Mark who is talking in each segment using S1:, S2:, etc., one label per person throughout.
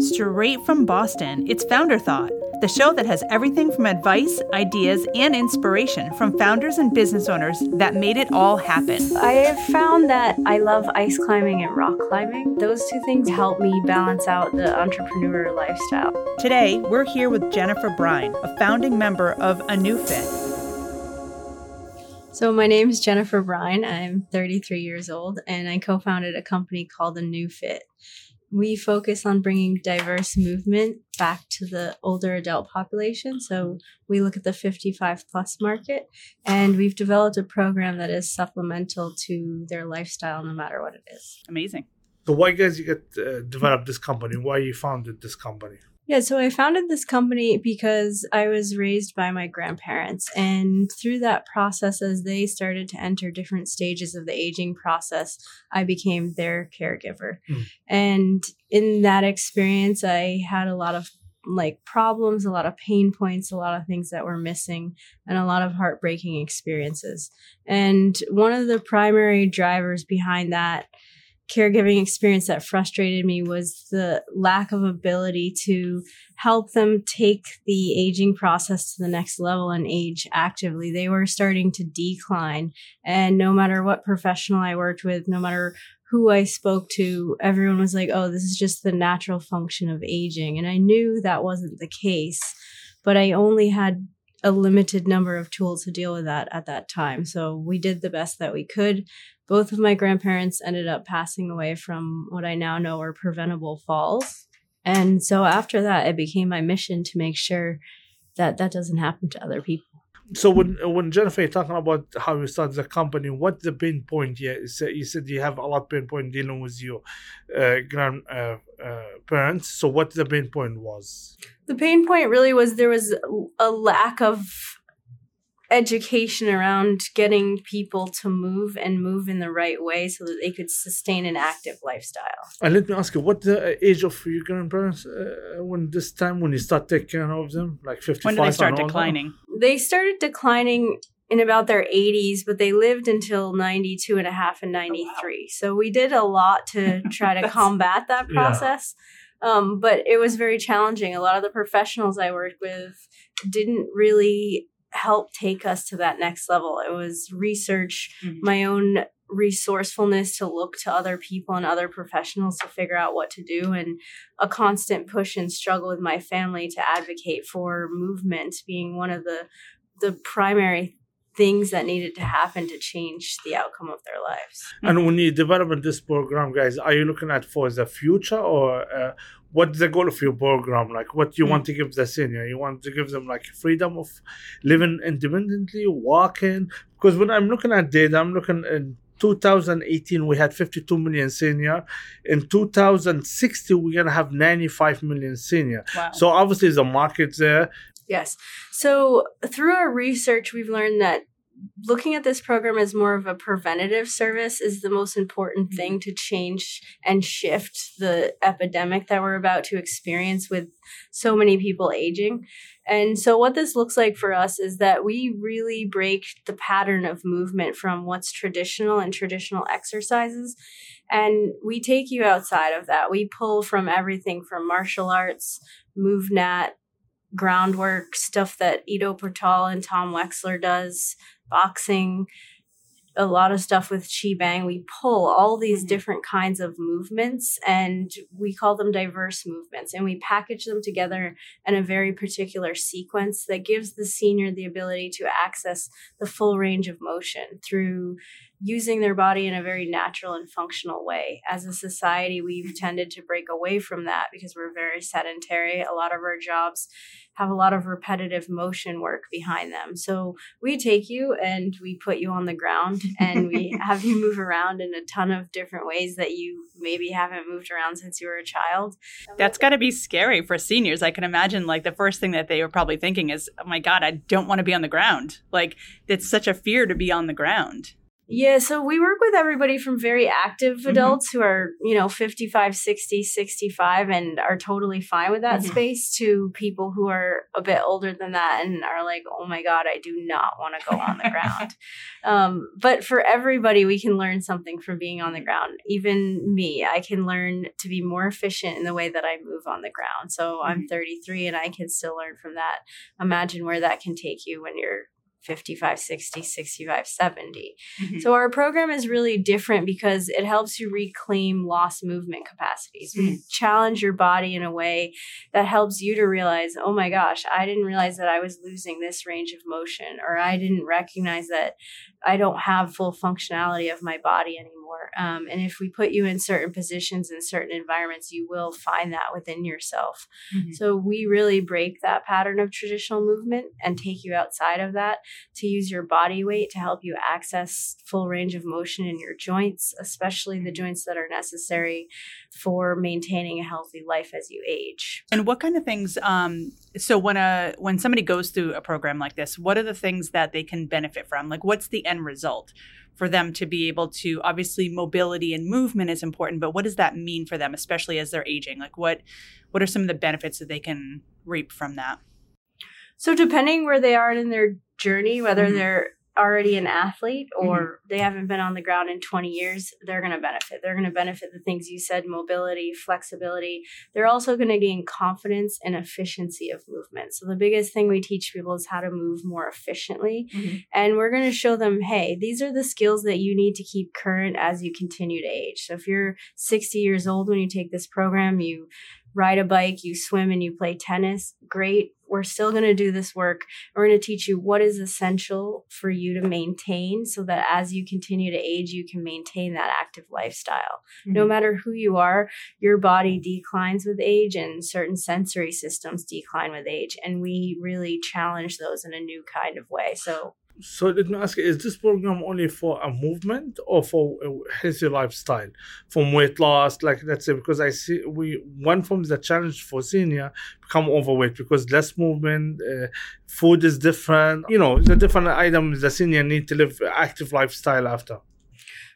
S1: Straight from Boston, it's Founder Thought, the show that has everything from advice, ideas, and inspiration from founders and business owners that made it all happen.
S2: I have found that I love ice climbing and rock climbing. Those two things help me balance out the entrepreneur lifestyle.
S1: Today, we're here with Jennifer Brine, a founding member of aNeuFit.
S2: So, my name is Jennifer Brine. I'm 33 years old, and I co founded a company called aNeuFit we focus on bringing diverse movement back to the older adult population. So we look at the 55 plus market and we've developed a program that is supplemental to their lifestyle no matter what it is.
S1: Amazing.
S3: So why guys you get uh, developed this company? Why you founded this company?
S2: Yeah, so I founded this company because I was raised by my grandparents. And through that process, as they started to enter different stages of the aging process, I became their caregiver. Mm. And in that experience, I had a lot of like problems, a lot of pain points, a lot of things that were missing, and a lot of heartbreaking experiences. And one of the primary drivers behind that caregiving experience that frustrated me was the lack of ability to help them take the aging process to the next level and age actively. They were starting to decline. And no matter what professional I worked with, no matter who I spoke to, everyone was like, oh, this is just the natural function of aging. And I knew that wasn't the case, but I only had a limited number of tools to deal with that at that time. So we did the best that we could both of my grandparents ended up passing away from what I now know are preventable falls. And so after that, it became my mission to make sure that that doesn't happen to other people.
S3: So when when Jennifer talking about how you started the company, what's the pain point here? You said you, have a lot of pain point dealing with your uh, grand uh, uh, parents. So what the pain point was?
S2: The pain point really was there was a lack of education around getting people to move and move in the right way so that they could sustain an active lifestyle.
S3: And let me ask you, what the age of your grandparents uh, when this time when you start taking care of them, like fifty?
S1: When did they start declining?
S2: They started declining in about their 80s, but they lived until 92 and a half and 93. Oh, wow. So we did a lot to try to combat that process. Yeah. Um, but it was very challenging. A lot of the professionals I worked with didn't really help take us to that next level. It was research, mm-hmm. my own resourcefulness to look to other people and other professionals to figure out what to do, and a constant push and struggle with my family to advocate for movement being one of the the primary things that needed to happen to change the outcome of their lives.
S3: And when you develop this program, guys, are you looking at for the future or uh, what's the goal of your program? Like, what you mm. want to give the senior? You want to give them like freedom of living independently, walking? Because when I'm looking at data, I'm looking in 2018 we had 52 million senior in 2060 we're going to have 95 million senior wow. so obviously the market there
S2: Yes. So through our research, we've learned that looking at this program as more of a preventative service is the most important mm-hmm. thing to change and shift the epidemic that we're about to experience with so many people aging. And so, what this looks like for us is that we really break the pattern of movement from what's traditional and traditional exercises. And we take you outside of that. We pull from everything from martial arts, MovNat, groundwork stuff that Ido Portal and Tom Weksler does, boxing, a lot of stuff with Chi Bang. We pull all these mm-hmm. different kinds of movements and we call them diverse movements and we package them together in a very particular sequence that gives the senior the ability to access the full range of motion through using their body in a very natural and functional way. As a society, we've mm-hmm. tended to break away from that because we're very sedentary. A lot of our jobs have a lot of repetitive motion work behind them. So we take you and we put you on the ground and we have you move around in a ton of different ways that you maybe haven't moved around since you were a child.
S1: That's got to be scary for seniors. I can imagine like the first thing that they were probably thinking is, "Oh my god, I don't want to be on the ground." Like it's such a fear to be on the ground.
S2: Yeah, so we work with everybody from very active
S1: Mm-hmm.
S2: adults who are, you know, 55, 60, 65 and are totally fine with that
S1: Mhm.
S2: space to people who are a bit older than that and are like, oh my God, I do not want to go on the ground. Um, but for everybody, we can learn something from being on the ground. Even me, I can learn to be more efficient in the way that I move on the ground. So I'm 33 and I can still learn from that. Imagine where that can take you when you're 55, 60, 65, 70.
S1: Mhm.
S2: So our program is really different because it helps you reclaim lost movement capacities. We challenge your body in a way that helps you to realize, oh my gosh, I didn't realize that I was losing this range of motion, or I didn't recognize that I don't have full functionality of my body anymore. Um, and if we put you in certain positions in certain environments, you will find that within yourself.
S1: Mhm.
S2: So we really break that pattern of traditional movement and take you outside of that to use your body weight to help you access full range of motion in your joints, especially the joints that are necessary for maintaining a healthy life as you age.
S1: And what kind of things? Um, so when a when somebody goes through a program like this, what are the things that they can benefit from? Like, what's the end result for them to be able to? Obviously, mobility and movement is important, but what does that mean for them, especially as they're aging? Like, what what are some of the benefits that they can reap from that?
S2: So, depending where they are in their journey, whether
S1: Mhm.
S2: they're already an athlete mm-hmm. or they haven't been on the ground in 20 years, they're going to benefit. They're going to benefit the things you said mobility, flexibility. They're also going to gain confidence and efficiency of movement. So, the biggest thing we teach people is how to move more efficiently. Mm-hmm. And we're going to show them hey, these are the skills that you need to keep current as you continue to age. So, if you're 60 years old when you take this program, you ride a bike, you swim, and you play tennis, great. We're still going to do this work. We're going to teach you what is essential for you to maintain so that as you continue to age, you can maintain that active lifestyle. No mm-hmm. matter who you are, your body declines with age and certain sensory systems decline with age. And we really challenge those in a new kind of way. So,
S3: So let me ask you: Is this program only for a movement or for a healthy lifestyle, from weight loss? Like let's say, because I see we one from the challenge for senior become overweight because less movement, uh, food is different. You know, the different items the senior need to live active lifestyle after.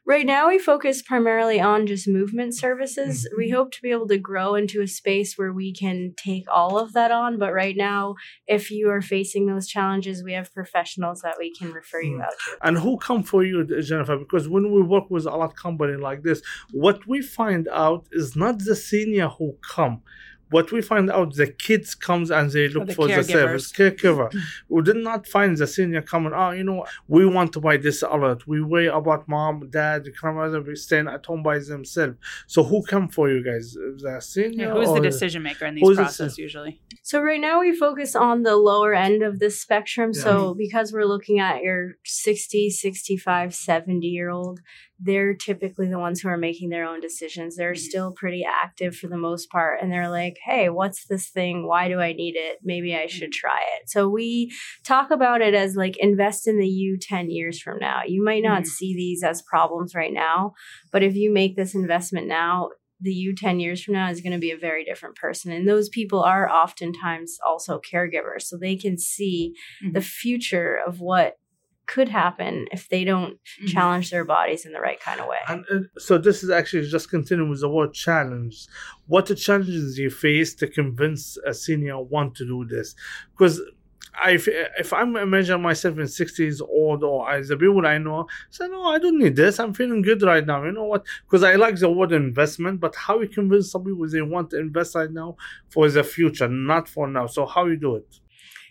S2: Right now, we focus primarily on just movement services. We hope to be able to grow into a space where we can take all of that on. But right now, if you are facing those challenges, we have professionals that we can refer you
S3: Mm.
S2: out to.
S3: And who come for you, Jennifer? Because when we work with a lot company like this, what we find out is not the senior who come. What we find out, the kids comes and they look oh,
S1: the
S3: for the service caregiver. we did not find the senior coming. Oh, you know, we want to buy this alert. We worry about mom, dad, grandmother, be staying at home by themselves. So who come for you guys? The senior?
S1: Yeah, who's the decision maker in these
S3: who's the
S1: process usually?
S2: So right now we focus on the lower end of this spectrum.
S3: Yeah.
S2: So because we're looking at your 60, 65, 70 year old, they're typically the ones who are making their own decisions. They're mm-hmm. still pretty active for the most part and they're like, "Hey, what's this thing? Why do I need it? Maybe I should mm-hmm. try it." So we talk about it as like invest in the you 10 years from now. You might not
S1: Mhm.
S2: see these as problems right now, but if you make this investment now, the you 10 years from now is going to be a very different person. And those people are oftentimes also caregivers. So they can see the mm-hmm. future of what could happen if they don't
S1: Mhm.
S2: challenge their bodies in the right kind of way.
S3: And uh, so this is actually just continuing with the word challenge. What the challenges you face to convince a senior want to do this? Because I, if I'm imagine myself in 60s old or as the people I know, say no, I don't need this. I'm feeling good right now. You know what? Because I like the word investment, but how you convince some people they want to invest right now for the future, not for now. So how you do it?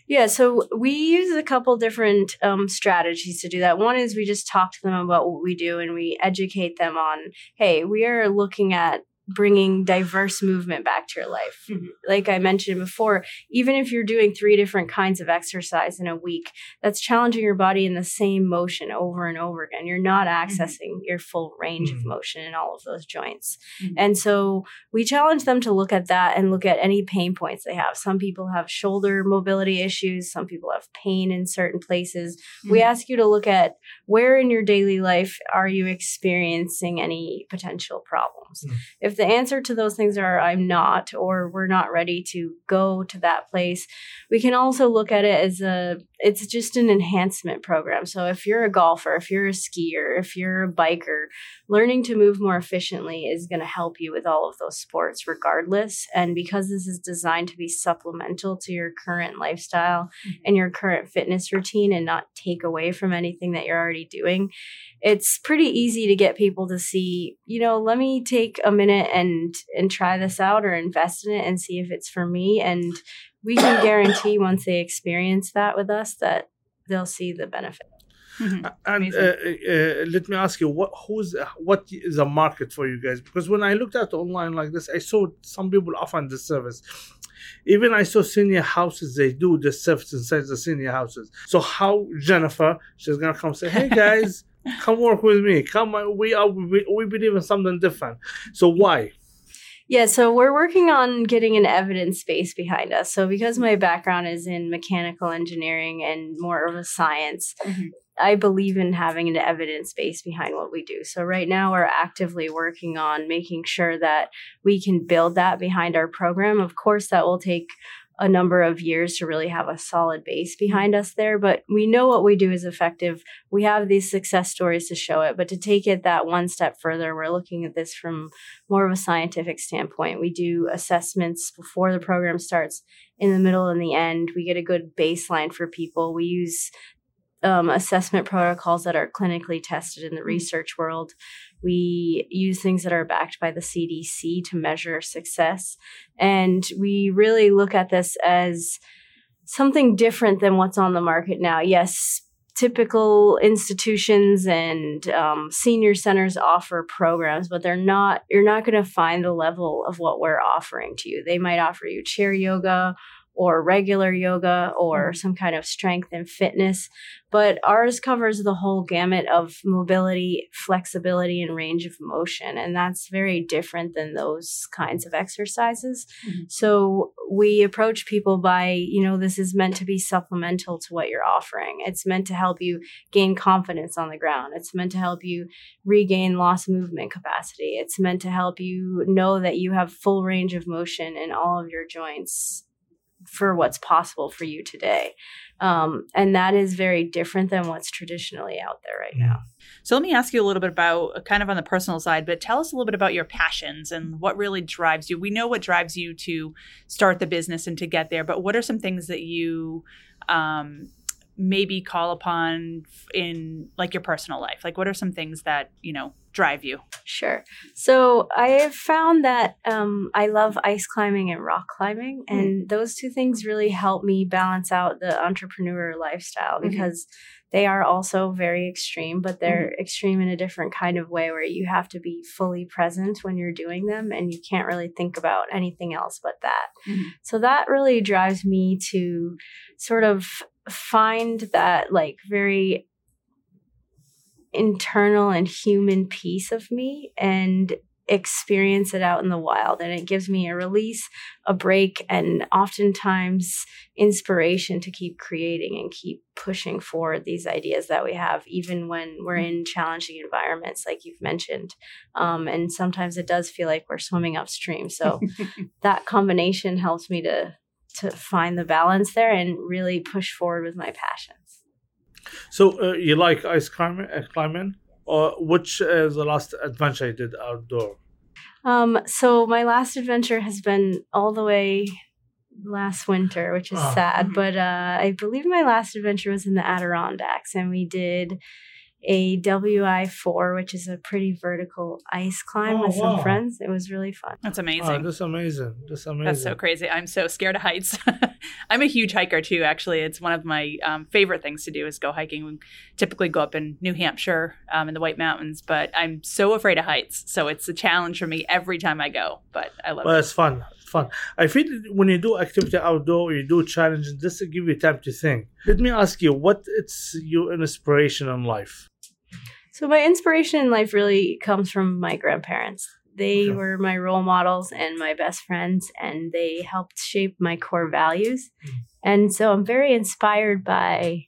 S2: Yeah, so we use a couple different um, strategies to do that. One is we just talk to them about what we do and we educate them on, hey, we are looking at bringing diverse movement back to your life.
S1: Mhm.
S2: Like I mentioned before, even if you're doing three different kinds of exercise in a week, that's challenging your body in the same motion over and over again. You're not accessing your full range of
S3: Mhm.
S2: motion in all of those joints.
S1: Mhm.
S2: And so we challenge them to look at that and look at any pain points they have. Some people have shoulder mobility issues, some people have pain in certain places. We
S1: Mhm.
S2: ask you to look at where in your daily life are you experiencing any potential problems.
S3: Mm.
S2: If the answer to those things are I'm not or we're not ready to go to that place, we can also look at it as a it's just an enhancement program. So if you're a golfer, if you're a skier, if you're a biker, learning to move more efficiently is going to help you with all of those sports regardless. And because this is designed to be supplemental to your current lifestyle mm-hmm. and your current fitness routine and not take away from anything that you're already doing, it's pretty easy to get people to see, you know, let me take a minute and and try this out or invest in it and see if it's for me and we can guarantee once they experience that with us that they'll see the benefit.
S3: Mm-hmm. And uh, uh, let me ask you, what who's what is the market for you guys? Because when I looked at online like this, I saw some people offering this service. Even I saw senior houses; they do the service inside the senior houses. So how Jennifer, she's gonna come say, "Hey guys, come work with me. Come, we are we, we believe in something different." So why?
S2: Yeah, so we're working on getting an evidence base behind us. So because my background is in mechanical engineering and more of a science, mm-hmm. I believe in having an evidence base behind what we do. So right now we're actively working on making sure that we can build that behind our program. Of course, that will take a number of years to really have a solid base behind us there. But we know what we do is effective. We have these success stories to show it. But to take it that one step further, we're looking at this from more of a scientific standpoint. We do assessments before the program starts, in the middle, and the end. We get a good baseline for people. We use um, assessment protocols that are clinically tested in the mm-hmm. research world. We use things that are backed by the CDC to measure success. And we really look at this as something different than what's on the market now. Yes, typical institutions and um, senior centers offer programs, but they're not, you're not going to find the level of what we're offering to you. They might offer you chair yoga or regular yoga or mm-hmm. some kind of strength and fitness. But ours covers the whole gamut of mobility, flexibility, and range of motion. And that's very different than those kinds of exercises. Mm-hmm. So we approach people by, you know, this is meant to be supplemental to what you're offering. It's meant to help you gain confidence on the ground. It's meant to help you regain lost movement capacity. It's meant to help you know that you have full range of motion in all of your joints for what's possible for you today. Um, and that is very different than what's traditionally out there right now.
S1: So let me ask you a little bit about uh, kind of on the personal side, but tell us a little bit about your passions and what really drives you. We know what drives you to start the business and to get there, but what are some things that you um, maybe call upon in like your personal life? Like what are some things that, you know, drive you?
S2: Sure. So I have found that um, I love ice climbing and rock climbing, mm-hmm. and those two things really help me balance out the entrepreneur lifestyle mm-hmm. because they are also very extreme, but they're mm-hmm. extreme in a different kind of way where you have to be fully present when you're doing them and you can't really think about anything else but that. Mm-hmm. So that really drives me to sort of find that like very internal and human piece of me and experience it out in the wild. And it gives me a release a break and oftentimes inspiration to keep creating and keep pushing forward these ideas that we have even when we're in challenging environments like you've mentioned. Um, and sometimes it does feel like we're swimming upstream. So that combination helps me to to find the balance there and really push forward with my passions.
S3: So uh, you like ice climbing, uh, climbing, or which is the last adventure you did outdoor?
S2: Um, so my last adventure has been all the way last winter, which is oh. sad. But uh, I believe my last adventure was in the Adirondacks, and we did a WI4, which is a pretty vertical ice climb oh, with some friends. It was really fun.
S1: That's amazing.
S3: Oh, that's amazing. That's amazing.
S1: That's so crazy. I'm so scared of heights. I'm a huge hiker too, actually. It's one of my um, favorite things to do is go hiking. We typically go up in New Hampshire um, in the White Mountains, but I'm so afraid of heights. So it's a challenge for me every time I go, but I love
S3: well,
S1: it.
S3: Well, it's fun. It's fun. I feel when you do activity outdoor, you do challenges, this will give you time to think. Let me ask you, what is your inspiration in life?
S2: So my inspiration in life really comes from my grandparents. They okay. were my role models and my best friends, and they helped shape my core values. Mm. And so I'm very inspired by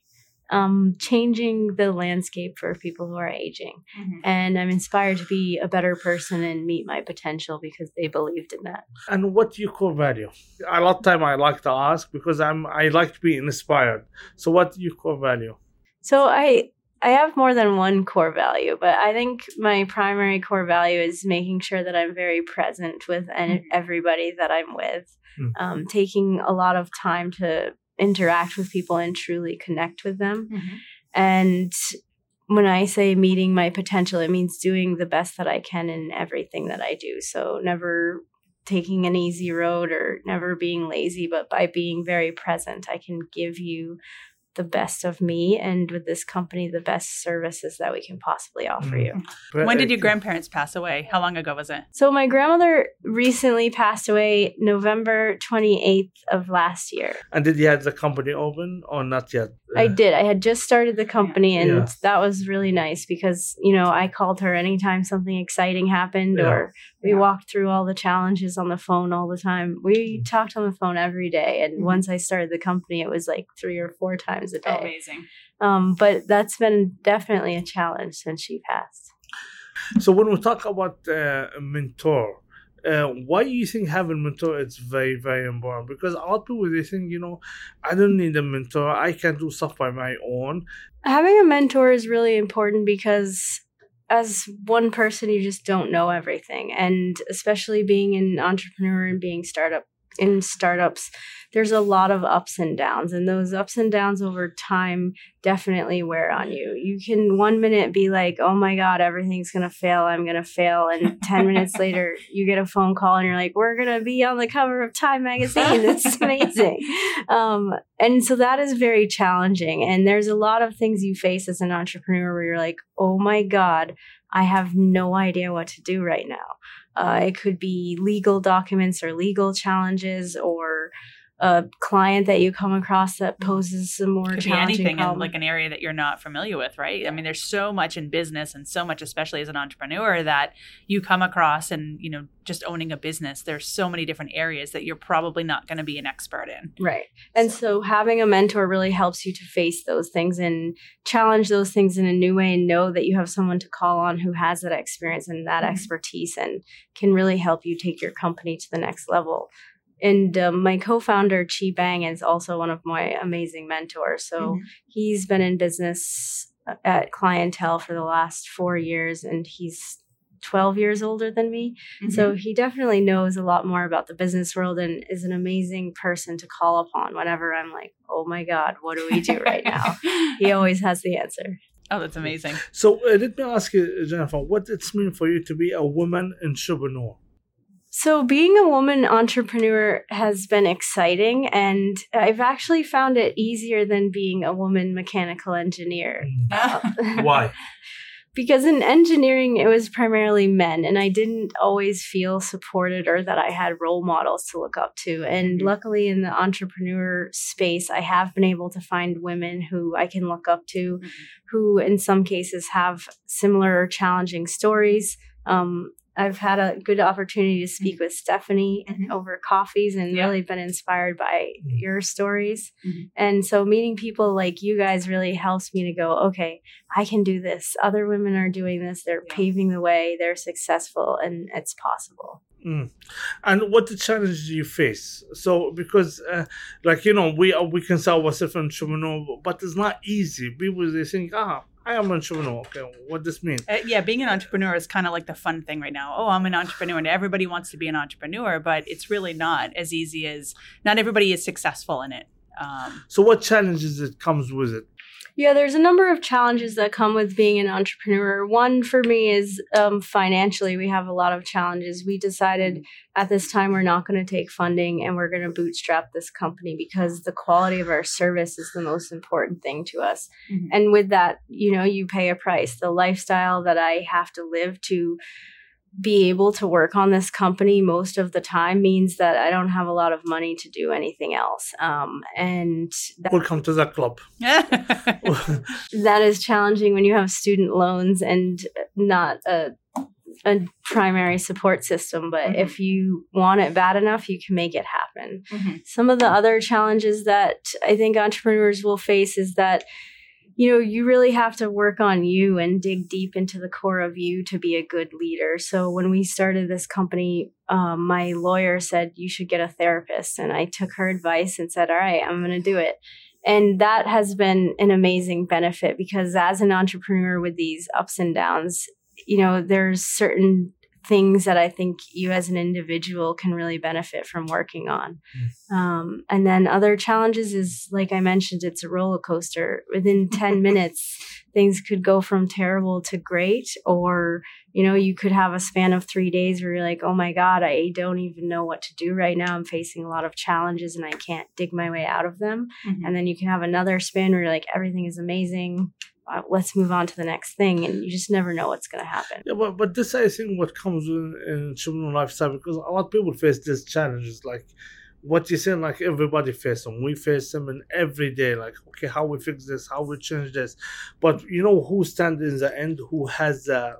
S2: um, changing the landscape for people who are aging.
S1: Mhm.
S2: And I'm inspired to be a better person and meet my potential because they believed in that.
S3: And what do you core value? A lot of time I like to ask because I'm I like to be inspired. So what do you core value?
S2: So I I have more than one core value, but I think my primary core value is making sure that I'm very present with an- everybody that I'm with,
S3: Mm.
S2: um, taking a lot of time to interact with people and truly connect with them.
S1: Mhm.
S2: And when I say meeting my potential, it means doing the best that I can in everything that I do. So never taking an easy road or never being lazy, but by being very present, I can give you the best of me and with this company the best services that we can possibly offer
S3: Mm.
S2: you.
S1: When did your grandparents pass away? How long ago was it?
S2: So my grandmother recently passed away November 28th of last year.
S3: And did you have the company open or not yet?
S2: I did. I had just started the company, and
S3: Yeah.
S2: that was really nice because you know I called her anytime something exciting happened,
S3: Yeah.
S2: or we
S1: Yeah.
S2: walked through all the challenges on the phone all the time. We talked on the phone every day, and
S1: Mhm.
S2: once I started the company, it was like three or four times a day.
S1: amazing.
S2: Um, but that's been definitely a challenge since she passed.
S3: So when we talk about uh, a mentor, uh, why you think having a mentor is very very important? Because a lot of people they think you know, I don't need a mentor. I can do stuff by my own.
S2: Having a mentor is really important because as one person you just don't know everything and especially being an entrepreneur and being startup in startups there's a lot of ups and downs and those ups and downs over time definitely wear on you. You can one minute be like oh my god everything's going to fail i'm going to fail and 10 minutes later you get a phone call and you're like we're going to be on the cover of time magazine. It's amazing. Um, and so that is very challenging and there's a lot of things you face as an entrepreneur where you're like oh my god i have no idea what to do right now uh, it could be legal documents or legal challenges or a client that you come across that poses some more
S1: Could be
S2: challenging
S1: anything in like an area that you're not familiar with, right? I mean, there's so much in business and so much, especially as an entrepreneur, that you come across and, you know, just owning a business, there's so many different areas that you're probably not going to be an expert in.
S2: Right. And so having a mentor really helps you to face those things and challenge those things in a new way and know that you have someone to call on who has that experience and that
S1: Mhm.
S2: expertise and can really help you take your company to the next level. And um, my co founder, Chi Bang, is also one of my amazing mentors. So
S1: Mhm.
S2: he's been in business uh, at clientele for the last four years and he's 12 years older than me. So he definitely knows a lot more about the business world and is an amazing person to call upon whenever I'm like, oh my God, what do we do right now? he always has the answer.
S1: oh, that's amazing.
S3: So uh, let me ask you, Jennifer, what it mean for you to be a woman entrepreneur?
S2: So, being a woman entrepreneur has been exciting, and I've actually found it easier than being a woman mechanical engineer.
S3: Why?
S2: because in engineering it was primarily men and i didn't always feel supported or that i had role models to look up to and
S1: Mhm.
S2: luckily in the entrepreneur space i have been able to find women who i can look up to
S1: Mhm.
S2: who in some cases have similar or challenging stories um, i've had a good opportunity to speak with stephanie
S1: Mhm.
S2: over coffees and
S1: Yeah.
S2: really been inspired by
S3: Mhm.
S2: your stories
S1: Mhm.
S2: and so meeting people like you guys really helps me to go, okay, I can do this. Other women are doing this. They're
S1: Yeah.
S2: paving the way. They're successful and it's possible.
S3: Mm. And what the challenge do you face? So because, uh, like you know, we we can say ourselves entrepreneur, but it's not easy. People they think, ah, I am an entrepreneur. Okay, what does this mean?
S1: Uh, yeah, being an entrepreneur is kind of like the fun thing right now. Oh, I'm an entrepreneur, and everybody wants to be an entrepreneur, but it's really not as easy as not everybody is successful in it. Um,
S3: So what challenges it comes with it?
S2: Yeah, there's a number of challenges that come with being an entrepreneur. One for me is um, financially, we have a lot of challenges. We decided at this time we're not going to take funding and we're going to bootstrap this company because the quality of our service is the most important thing to us.
S1: Mhm.
S2: And with that, you know, you pay a price. The lifestyle that I have to live to be able to work on this company most of the time means that I don't have a lot of money to do anything else. Um, and that
S3: Welcome to the club.
S2: that is challenging when you have student loans and not a a primary support system but
S1: Mhm.
S2: if you want it bad enough you can make it happen
S1: Mhm.
S2: some of the other challenges that i think entrepreneurs will face is that you know, you really have to work on you and dig deep into the core of you to be a good leader. So when we started this company, um, my lawyer said you should get a therapist, and I took her advice and said, "All right, I'm going to do it." And that has been an amazing benefit because as an entrepreneur with these ups and downs, you know, there's certain things that I think you as an individual can really benefit from working on. Mm. Um, and then other challenges is, like I mentioned, it's a roller coaster. Within 10 minutes, things could go from terrible to great, or, you know, you could have a span of three days where you're like, oh my God, I don't even know what to do right now. I'm facing a lot of challenges and I can't dig my way out of them. Mm-hmm. And then you can have another span where you're like, everything is amazing let's move on to the next thing and you just never know what's going to happen.
S3: Yeah but, but this i think what comes in, in children lifestyle because a lot of people face this challenges like what you're saying like everybody face them we face them in every day like okay how we fix this how we change this. But you know who stands in the end who has uh,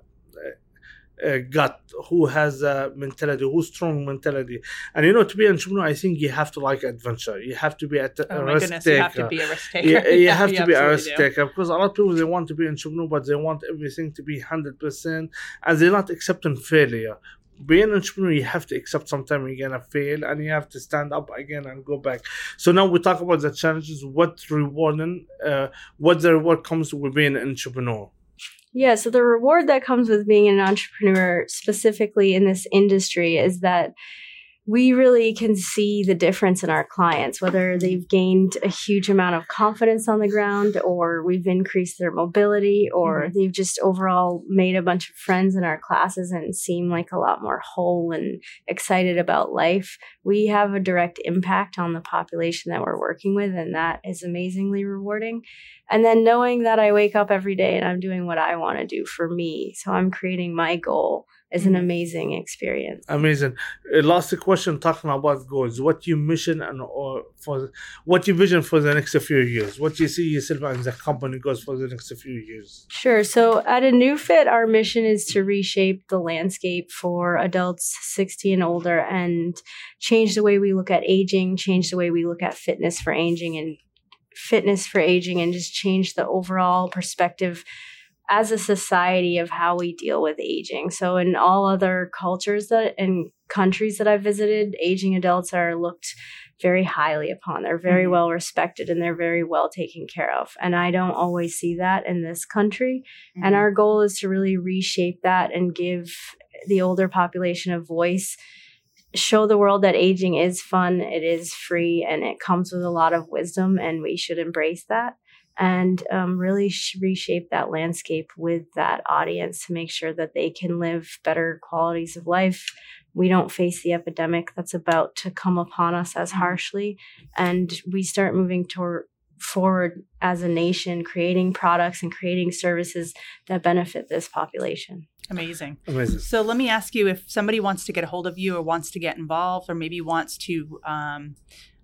S3: uh, gut, who has a mentality, who's strong mentality. And you know, to be an entrepreneur, I think you have to like adventure. You have to be a,
S1: oh risk goodness, taker. You have to be a risk taker.
S3: Yeah, you yeah, have to be a risk do. taker because a lot of people they want to be an entrepreneur, but they want everything to be hundred percent, and they're not accepting failure. Being an entrepreneur, you have to accept sometime you're gonna fail, and you have to stand up again and go back. So now we talk about the challenges. What rewarding? Uh, what the reward comes with being an entrepreneur.
S2: Yeah, so the reward that comes with being an entrepreneur, specifically in this industry, is that we really can see the difference in our clients, whether they've gained a huge amount of confidence on the ground, or we've increased their mobility, or mm-hmm. they've just overall made a bunch of friends in our classes and seem like a lot more whole and excited about life. We have a direct impact on the population that we're working with, and that is amazingly rewarding. And then knowing that I wake up every day and I'm doing what I want to do for me. So I'm creating my goal is an mm-hmm. amazing experience.
S3: Amazing. Uh, last question talking about goals. What your mission and or for what your vision for the next few years? What you see yourself and the company goes for the next few years?
S2: Sure. So at aNeuFit, our mission is to reshape the landscape for adults 60 and older and change the way we look at aging, change the way we look at fitness for aging and fitness for aging and just change the overall perspective as a society of how we deal with aging. So in all other cultures that and countries that I've visited, aging adults are looked very highly upon. They're very mm-hmm. well respected and they're very well taken care of. And I don't always see that in this country. Mm-hmm. And our goal is to really reshape that and give the older population a voice show the world that aging is fun, it is free, and it comes with a lot of wisdom, and we should embrace that and um, really sh- reshape that landscape with that audience to make sure that they can live better qualities of life. We don't face the epidemic that's about to come upon us as mm-hmm. harshly, and we start moving toward forward as a nation, creating products and creating services that benefit this population.
S1: Amazing.
S3: Amazing.
S1: So let me ask you if somebody wants to get a hold of you or wants to get involved or maybe wants to um,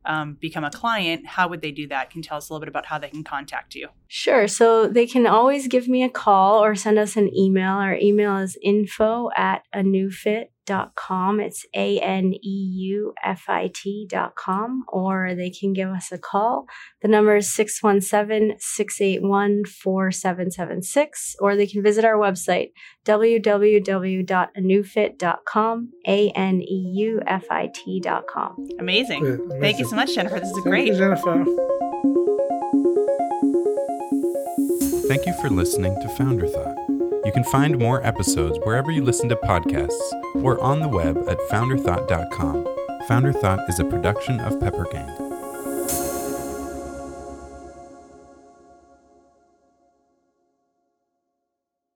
S1: um, become a client, how would they do that? Can you tell us a little bit about how they can contact you?
S2: Sure. So they can always give me a call or send us an email. Our email is info at a new fit dot com. It's A N E U F I T dot com, or they can give us a call. The number is 617 681 4776, or they can visit our website, www.aneufit.com, A N E U F I T dot com.
S1: Amazing. amazing. Thank you so much, Jennifer. This is
S3: Thank
S1: great.
S3: You, Jennifer.
S4: Thank you for listening to Founder Thought. You can find more episodes wherever you listen to podcasts or on the web at founderthought.com. Founder Thought is a production of Pepper Gang.